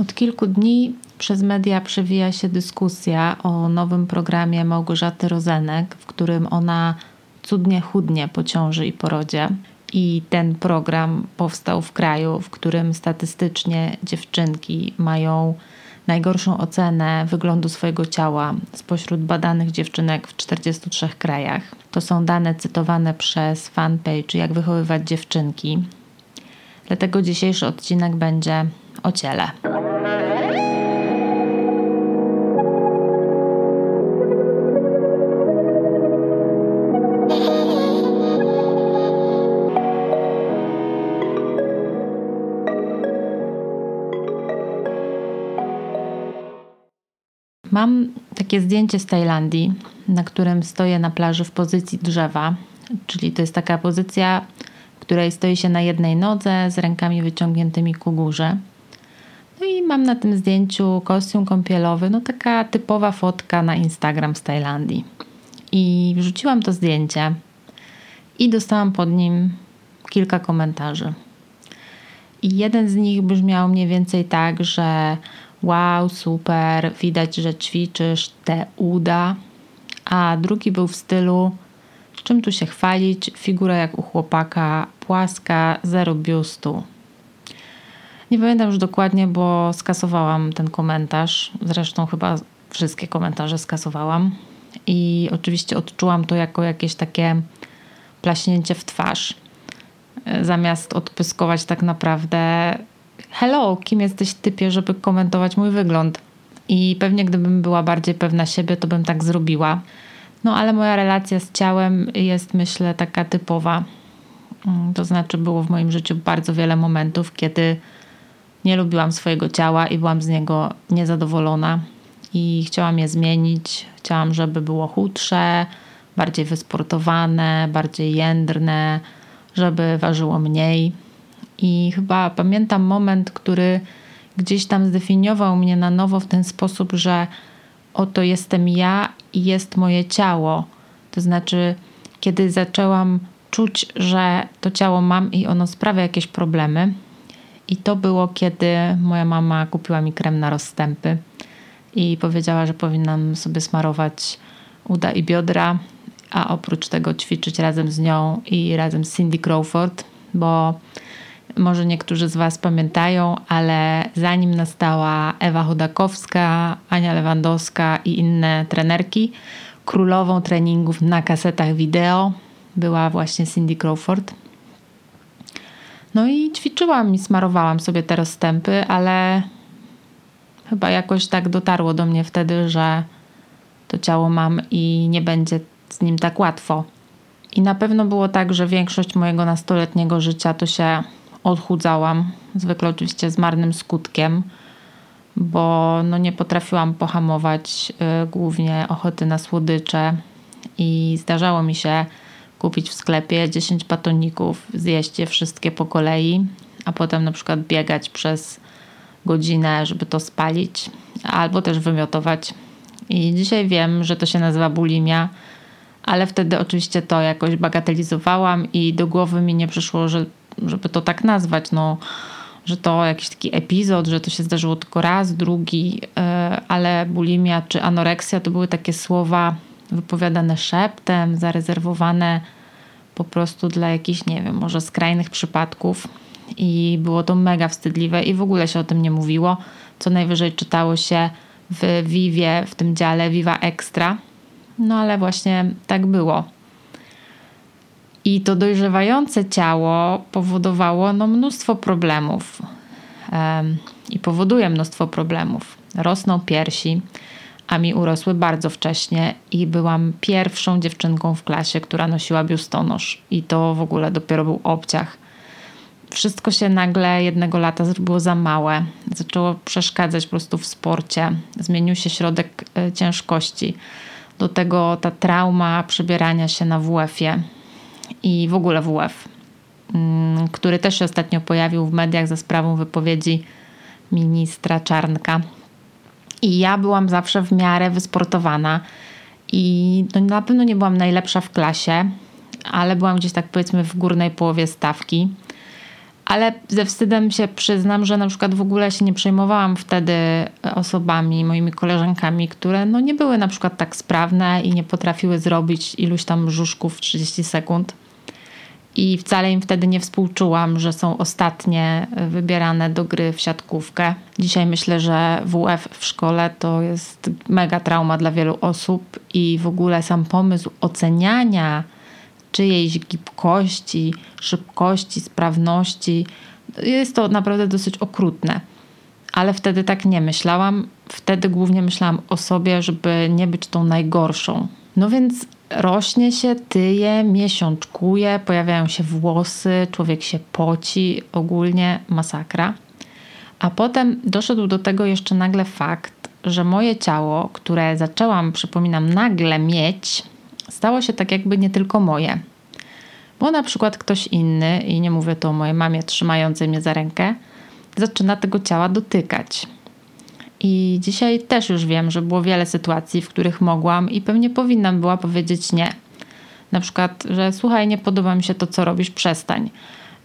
Od kilku dni przez media przewija się dyskusja o nowym programie Małgorzaty Rozenek, w którym ona cudnie chudnie po ciąży i porodzie. I ten program powstał w kraju, w którym statystycznie dziewczynki mają najgorszą ocenę wyglądu swojego ciała spośród badanych dziewczynek w 43 krajach. To są dane cytowane przez fanpage Jak wychowywać dziewczynki. Dlatego dzisiejszy odcinek będzie o ciele. Takie zdjęcie z Tajlandii, na którym stoję na plaży w pozycji drzewa, czyli to jest taka pozycja, w której stoi się na jednej nodze z rękami wyciągniętymi ku górze. No i mam na tym zdjęciu kostium kąpielowy, no taka typowa fotka na Instagram z Tajlandii. I wrzuciłam to zdjęcie i dostałam pod nim kilka komentarzy. I jeden z nich brzmiał mniej więcej tak, że wow, super, widać, że ćwiczysz, te uda. A drugi był w stylu, czym tu się chwalić, figura jak u chłopaka, płaska, zero biustu. Nie pamiętam już dokładnie, bo skasowałam ten komentarz. Zresztą chyba wszystkie komentarze skasowałam. I oczywiście odczułam to jako jakieś takie plaśnięcie w twarz. Zamiast odpyskować tak naprawdę hello, kim jesteś typie, żeby komentować mój wygląd. I pewnie gdybym była bardziej pewna siebie, to bym tak zrobiła. No ale moja relacja z ciałem jest myślę taka typowa. Mm, to znaczy było w moim życiu bardzo wiele momentów, kiedy nie lubiłam swojego ciała i byłam z niego niezadowolona i chciałam je zmienić. Chciałam, żeby było chudsze, bardziej wysportowane, bardziej jędrne, żeby ważyło mniej i chyba pamiętam moment, który gdzieś tam zdefiniował mnie na nowo w ten sposób, że oto jestem ja i jest moje ciało. To znaczy, kiedy zaczęłam czuć, że to ciało mam i ono sprawia jakieś problemy. I to było, kiedy moja mama kupiła mi krem na rozstępy i powiedziała, że powinnam sobie smarować uda i biodra, a oprócz tego ćwiczyć razem z nią i razem z Cindy Crawford, bo może niektórzy z Was pamiętają, ale zanim nastała Ewa Chodakowska, Ania Lewandowska i inne trenerki, królową treningów na kasetach wideo była właśnie Cindy Crawford. No i ćwiczyłam i smarowałam sobie te rozstępy, ale chyba jakoś tak dotarło do mnie wtedy, że to ciało mam i nie będzie z nim tak łatwo. I na pewno było tak, że większość mojego nastoletniego życia to się odchudzałam, zwykle oczywiście z marnym skutkiem, bo no nie potrafiłam pohamować y, głównie ochoty na słodycze i zdarzało mi się kupić w sklepie 10 batoników, zjeść je wszystkie po kolei, a potem na przykład biegać przez godzinę, żeby to spalić, albo też wymiotować. I dzisiaj wiem, że to się nazywa bulimia, ale wtedy oczywiście to jakoś bagatelizowałam i do głowy mi nie przyszło, że żeby to tak nazwać, no, że to jakiś taki epizod, że to się zdarzyło tylko raz, drugi, e, ale bulimia czy anoreksja to były takie słowa wypowiadane szeptem, zarezerwowane po prostu dla jakichś, nie wiem, może skrajnych przypadków. I było to mega wstydliwe i w ogóle się o tym nie mówiło. Co najwyżej czytało się w Vivie, w tym dziale Viva Extra. No ale właśnie tak było. I to dojrzewające ciało powodowało no, mnóstwo problemów um, i powoduje mnóstwo problemów. Rosną piersi, a mi urosły bardzo wcześnie i byłam pierwszą dziewczynką w klasie, która nosiła biustonosz i to w ogóle dopiero był obciach. Wszystko się nagle jednego lata zrobiło za małe. Zaczęło przeszkadzać po prostu w sporcie. Zmienił się środek e, ciężkości. Do tego ta trauma przebierania się na WF-ie i w ogóle WF, mm, który też się ostatnio pojawił w mediach za sprawą wypowiedzi ministra Czarnka. I ja byłam zawsze w miarę wysportowana i no na pewno nie byłam najlepsza w klasie, ale byłam gdzieś tak powiedzmy w górnej połowie stawki. ale ze wstydem się przyznam, że na przykład w ogóle się nie przejmowałam wtedy osobami, moimi koleżankami, które no nie były na przykład tak sprawne i nie potrafiły zrobić iluś tam brzuszków w 30 sekund. I wcale im wtedy nie współczułam, że są ostatnie wybierane do gry w siatkówkę. Dzisiaj myślę, że WF w szkole to jest mega trauma dla wielu osób i w ogóle sam pomysł oceniania czyjejś gibkości, szybkości, sprawności. Jest to naprawdę dosyć okrutne. Ale wtedy tak nie myślałam. Wtedy głównie myślałam o sobie, żeby nie być tą najgorszą. No więc rośnie się, tyje, miesiączkuje, pojawiają się włosy, człowiek się poci, ogólnie masakra. A potem doszedł do tego jeszcze nagle fakt, że moje ciało, które zaczęłam, przypominam, nagle mieć, stało się tak jakby nie tylko moje. Bo na przykład ktoś inny, i nie mówię to o mojej mamie trzymającej mnie za rękę, zaczyna tego ciała dotykać. I dzisiaj też już wiem, że było wiele sytuacji, w których mogłam i pewnie powinnam była powiedzieć nie. Na przykład, że słuchaj, nie podoba mi się to, co robisz, przestań.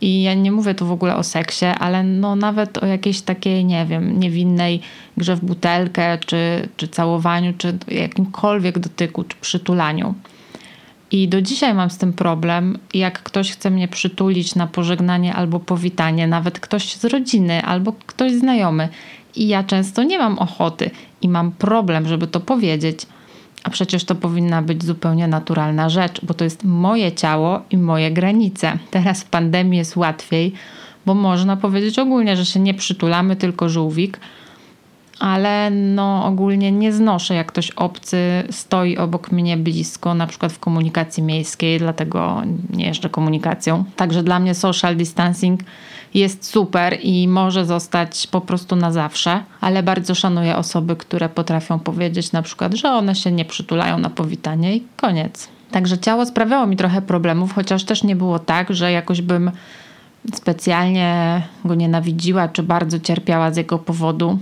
I ja nie mówię tu w ogóle o seksie, ale no nawet o jakiejś takiej, nie wiem, niewinnej grze w butelkę, czy, czy całowaniu, czy jakimkolwiek dotyku, czy przytulaniu. I do dzisiaj mam z tym problem, jak ktoś chce mnie przytulić na pożegnanie albo powitanie, nawet ktoś z rodziny albo ktoś znajomy. I ja często nie mam ochoty i mam problem, żeby to powiedzieć. A przecież to powinna być zupełnie naturalna rzecz, bo to jest moje ciało i moje granice. Teraz w pandemii jest łatwiej, bo można powiedzieć ogólnie, że się nie przytulamy, tylko żółwik ale no ogólnie nie znoszę, jak ktoś obcy stoi obok mnie blisko, na przykład w komunikacji miejskiej, dlatego nie jeżdżę komunikacją. Także dla mnie social distancing jest super i może zostać po prostu na zawsze, ale bardzo szanuję osoby, które potrafią powiedzieć na przykład, że one się nie przytulają na powitanie i koniec. Także ciało sprawiało mi trochę problemów, chociaż też nie było tak, że jakoś bym specjalnie go nienawidziła czy bardzo cierpiała z jego powodu.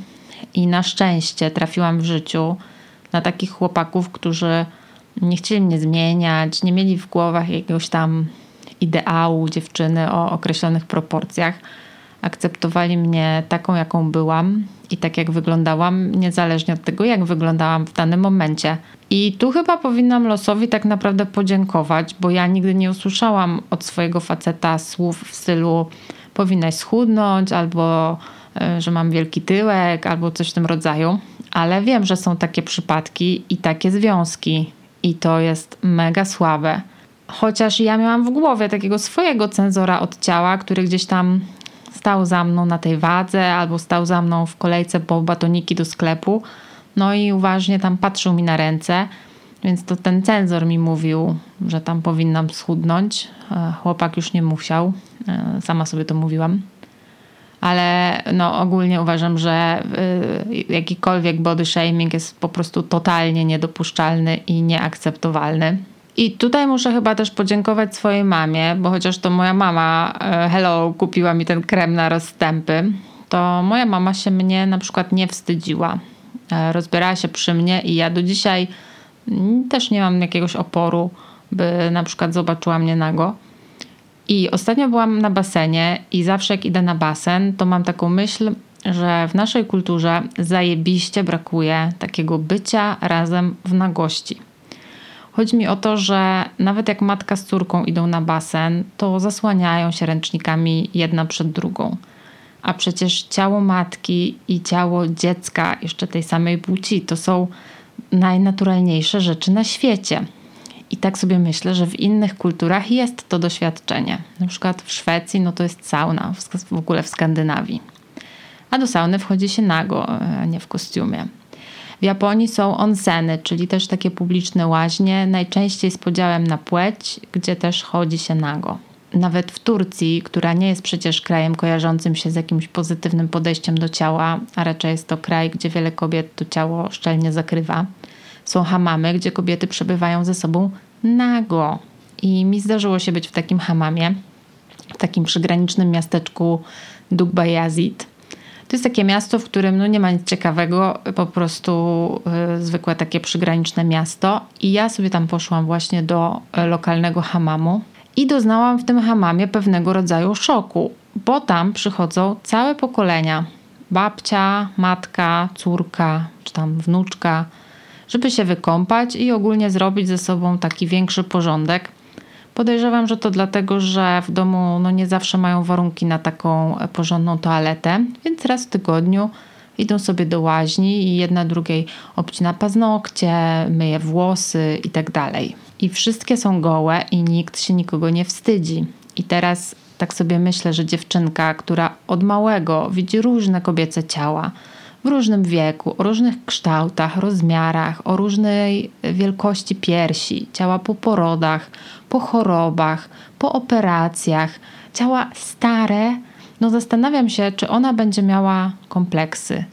I na szczęście trafiłam w życiu na takich chłopaków, którzy nie chcieli mnie zmieniać, nie mieli w głowach jakiegoś tam ideału dziewczyny o określonych proporcjach. Akceptowali mnie taką, jaką byłam i tak, jak wyglądałam, niezależnie od tego, jak wyglądałam w danym momencie. I tu chyba powinnam losowi tak naprawdę podziękować, bo ja nigdy nie usłyszałam od swojego faceta słów w stylu powinnaś schudnąć albo że mam wielki tyłek albo coś w tym rodzaju, ale wiem, że są takie przypadki i takie związki, i to jest mega słabe. Chociaż ja miałam w głowie takiego swojego cenzora od ciała, który gdzieś tam stał za mną na tej wadze albo stał za mną w kolejce po batoniki do sklepu. No i uważnie tam patrzył mi na ręce, więc to ten cenzor mi mówił, że tam powinnam schudnąć. E, chłopak już nie musiał, e, sama sobie to mówiłam ale no, ogólnie uważam, że y, jakikolwiek body shaming jest po prostu totalnie niedopuszczalny i nieakceptowalny. I tutaj muszę chyba też podziękować swojej mamie, bo chociaż to moja mama, y, hello, kupiła mi ten krem na rozstępy, to moja mama się mnie na przykład nie wstydziła. Y, rozbierała się przy mnie i ja do dzisiaj mm, też nie mam jakiegoś oporu, by na przykład zobaczyła mnie nago. I ostatnio byłam na basenie i zawsze jak idę na basen, to mam taką myśl, że w naszej kulturze zajebiście brakuje takiego bycia razem w nagości. Chodzi mi o to, że nawet jak matka z córką idą na basen, to zasłaniają się ręcznikami jedna przed drugą. A przecież ciało matki i ciało dziecka, jeszcze tej samej płci, to są najnaturalniejsze rzeczy na świecie. I tak sobie myślę, że w innych kulturach jest to doświadczenie. Na przykład w Szwecji no to jest sauna, w ogóle w Skandynawii. A do sauny wchodzi się nago, a nie w kostiumie. W Japonii są onseny, czyli też takie publiczne łaźnie, najczęściej z podziałem na płeć, gdzie też chodzi się nago. Nawet w Turcji, która nie jest przecież krajem kojarzącym się z jakimś pozytywnym podejściem do ciała, a raczej jest to kraj, gdzie wiele kobiet to ciało szczelnie zakrywa, są hamamy, gdzie kobiety przebywają ze sobą nago. I mi zdarzyło się być w takim hamamie, w takim przygranicznym miasteczku Dugbayazid. To jest takie miasto, w którym no nie ma nic ciekawego, po prostu y, zwykłe takie przygraniczne miasto. I ja sobie tam poszłam właśnie do y, lokalnego hamamu. I doznałam w tym hamamie pewnego rodzaju szoku, bo tam przychodzą całe pokolenia babcia, matka, córka czy tam wnuczka żeby się wykąpać i ogólnie zrobić ze sobą taki większy porządek. Podejrzewam, że to dlatego, że w domu no, nie zawsze mają warunki na taką porządną toaletę, więc raz w tygodniu idą sobie do łaźni i jedna drugiej obcina paznokcie, myje włosy i tak. I wszystkie są gołe i nikt się nikogo nie wstydzi. I teraz tak sobie myślę, że dziewczynka, która od małego widzi różne kobiece ciała, w różnym wieku, o różnych kształtach, rozmiarach, o różnej wielkości piersi, ciała po porodach, po chorobach, po operacjach, ciała stare, no zastanawiam się, czy ona będzie miała kompleksy.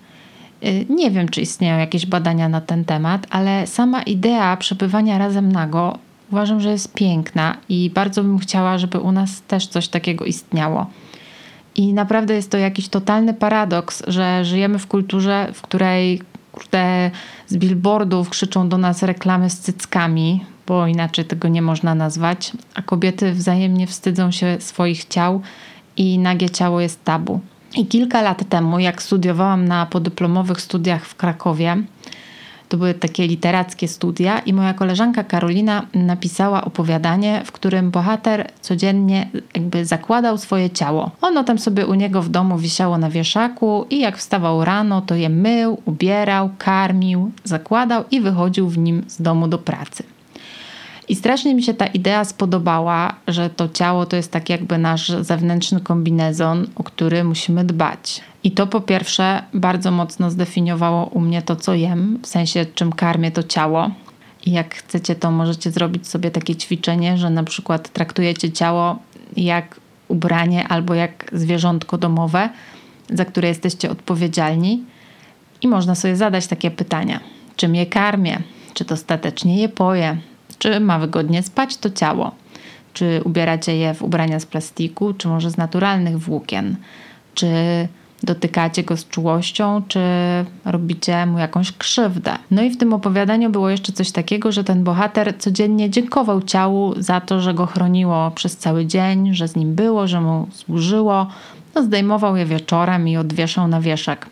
Y, nie wiem, czy istnieją jakieś badania na ten temat, ale sama idea przebywania razem nago uważam, że jest piękna i bardzo bym chciała, żeby u nas też coś takiego istniało. I naprawdę jest to jakiś totalny paradoks, że żyjemy w kulturze, w której kurde, z billboardów krzyczą do nas reklamy z cyckami, bo inaczej tego nie można nazwać, a kobiety wzajemnie wstydzą się swoich ciał i nagie ciało jest tabu. I kilka lat temu, jak studiowałam na podyplomowych studiach w Krakowie, to były takie literackie studia i moja koleżanka Karolina napisała opowiadanie, w którym bohater codziennie jakby zakładał swoje ciało. Ono tam sobie u niego w domu wisiało na wieszaku i jak wstawał rano, to je mył, ubierał, karmił, zakładał i wychodził w nim z domu do pracy. I strasznie mi się ta idea spodobała, że to ciało to jest tak jakby nasz zewnętrzny kombinezon, o który musimy dbać. I to po pierwsze bardzo mocno zdefiniowało u mnie to, co jem, w sensie czym karmię to ciało. I jak chcecie, to możecie zrobić sobie takie ćwiczenie, że na przykład traktujecie ciało jak ubranie albo jak zwierzątko domowe, za które jesteście odpowiedzialni. I można sobie zadać takie pytania: czym je karmię? Czy dostatecznie je poję? Czy ma wygodnie spać to ciało? Czy ubieracie je w ubrania z plastiku, czy może z naturalnych włókien? Czy dotykacie go z czułością, czy robicie mu jakąś krzywdę. No i w tym opowiadaniu było jeszcze coś takiego, że ten bohater codziennie dziękował ciału za to, że go chroniło przez cały dzień, że z nim było, że mu służyło. No, zdejmował je wieczorem i odwieszał na wieszak.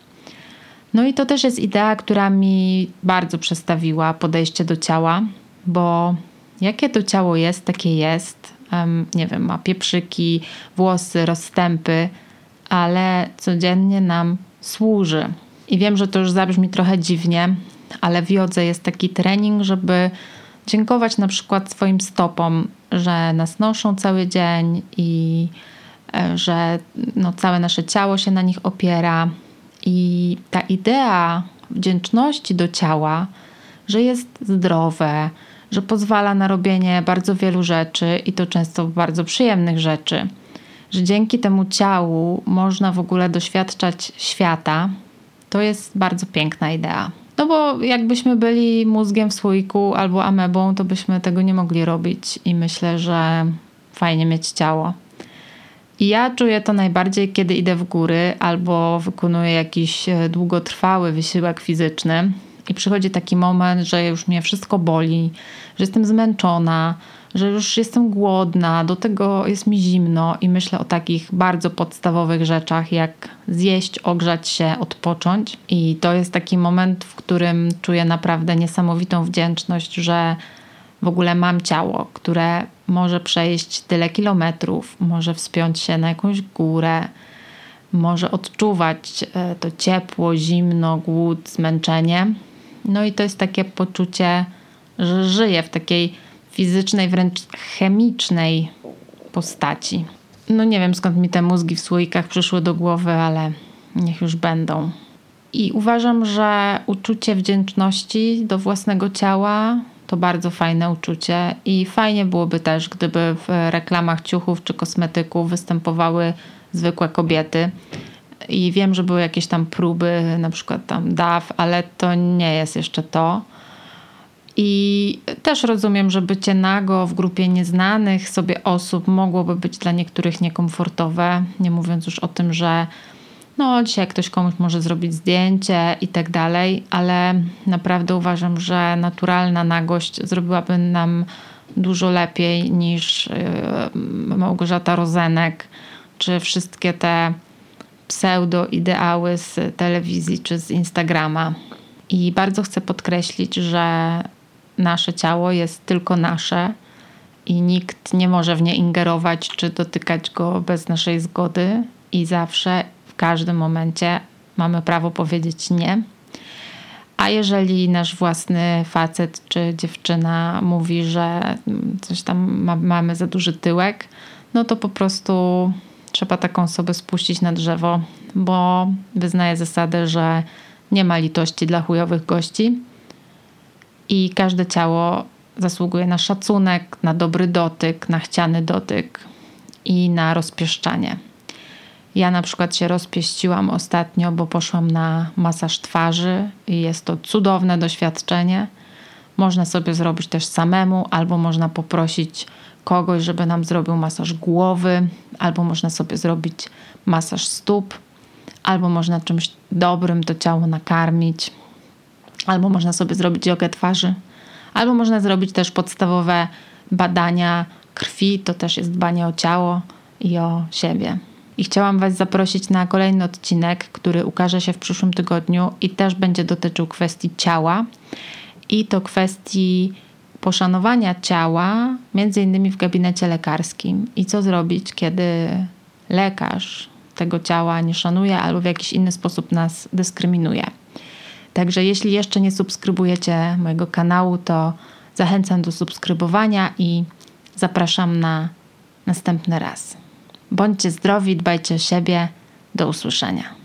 No i to też jest idea, która mi bardzo przestawiła podejście do ciała, bo jakie to ciało jest, takie jest. Um, nie wiem, ma pieprzyki, włosy, rozstępy, ale codziennie nam służy. I wiem, że to już zabrzmi trochę dziwnie, ale w jodze jest taki trening, żeby dziękować na przykład swoim stopom, że nas noszą cały dzień i e, że no, całe nasze ciało się na nich opiera. I ta idea wdzięczności do ciała, że jest zdrowe, że pozwala na robienie bardzo wielu rzeczy i to często bardzo przyjemnych rzeczy że dzięki temu ciału można w ogóle doświadczać świata, to jest bardzo piękna idea. No bo jakbyśmy byli mózgiem w słoiku albo amebą, to byśmy tego nie mogli robić i myślę, że fajnie mieć ciało. I ja czuję to najbardziej, kiedy idę w góry albo wykonuję jakiś e, długotrwały wysiłek fizyczny i przychodzi taki moment, że już mnie wszystko boli, że jestem zmęczona, że już jestem głodna, do tego jest mi zimno i myślę o takich bardzo podstawowych rzeczach, jak zjeść, ogrzać się, odpocząć. I to jest taki moment, w którym czuję naprawdę niesamowitą wdzięczność, że w ogóle mam ciało, które może przejść tyle kilometrów, może wspiąć się na jakąś górę, może odczuwać e, to ciepło, zimno, głód, zmęczenie. No i to jest takie poczucie, że żyję w takiej fizycznej, wręcz chemicznej postaci. No nie wiem skąd mi te mózgi w słoikach przyszły do głowy, ale niech już będą. I uważam, że uczucie wdzięczności do własnego ciała to bardzo fajne uczucie i fajnie byłoby też, gdyby w reklamach ciuchów czy kosmetyków występowały zwykłe kobiety. I wiem, że były jakieś tam próby, na przykład tam DAW, ale to nie jest jeszcze to. I też rozumiem, że bycie nago w grupie nieznanych sobie osób mogłoby być dla niektórych niekomfortowe, nie mówiąc już o tym, że no dzisiaj ktoś komuś może zrobić zdjęcie i tak dalej, ale naprawdę uważam, że naturalna nagość zrobiłaby nam dużo lepiej niż yy, Małgorzata Rozenek, czy wszystkie te pseudo-ideały z telewizji czy z Instagrama. I bardzo chcę podkreślić, że nasze ciało jest tylko nasze i nikt nie może w nie ingerować czy dotykać go bez naszej zgody, i zawsze, w każdym momencie mamy prawo powiedzieć nie. A jeżeli nasz własny facet czy dziewczyna mówi, że coś tam ma, mamy za duży tyłek, no to po prostu trzeba taką osobę spuścić na drzewo, bo wyznaje zasadę, że nie ma litości dla chujowych gości i każde ciało zasługuje na szacunek, na dobry dotyk, na chciany dotyk i na rozpieszczanie. Ja na przykład się rozpieściłam ostatnio, bo poszłam na masaż twarzy i jest to cudowne doświadczenie. Można sobie zrobić też samemu, albo można poprosić kogoś, żeby nam zrobił masaż głowy, albo można sobie zrobić masaż stóp, albo można czymś dobrym to ciało nakarmić, albo można sobie zrobić jogę twarzy, albo można zrobić też podstawowe badania krwi, to też jest dbanie o ciało i o siebie. I chciałam Was zaprosić na kolejny odcinek, który ukaże się w przyszłym tygodniu i też będzie dotyczył kwestii ciała. I to kwestii poszanowania ciała, między innymi w gabinecie lekarskim. I co zrobić, kiedy lekarz tego ciała nie szanuje albo w jakiś inny sposób nas dyskryminuje. Także jeśli jeszcze nie subskrybujecie mojego kanału, to zachęcam do subskrybowania i zapraszam na następny raz. Bądźcie zdrowi, dbajcie o siebie. Do usłyszenia.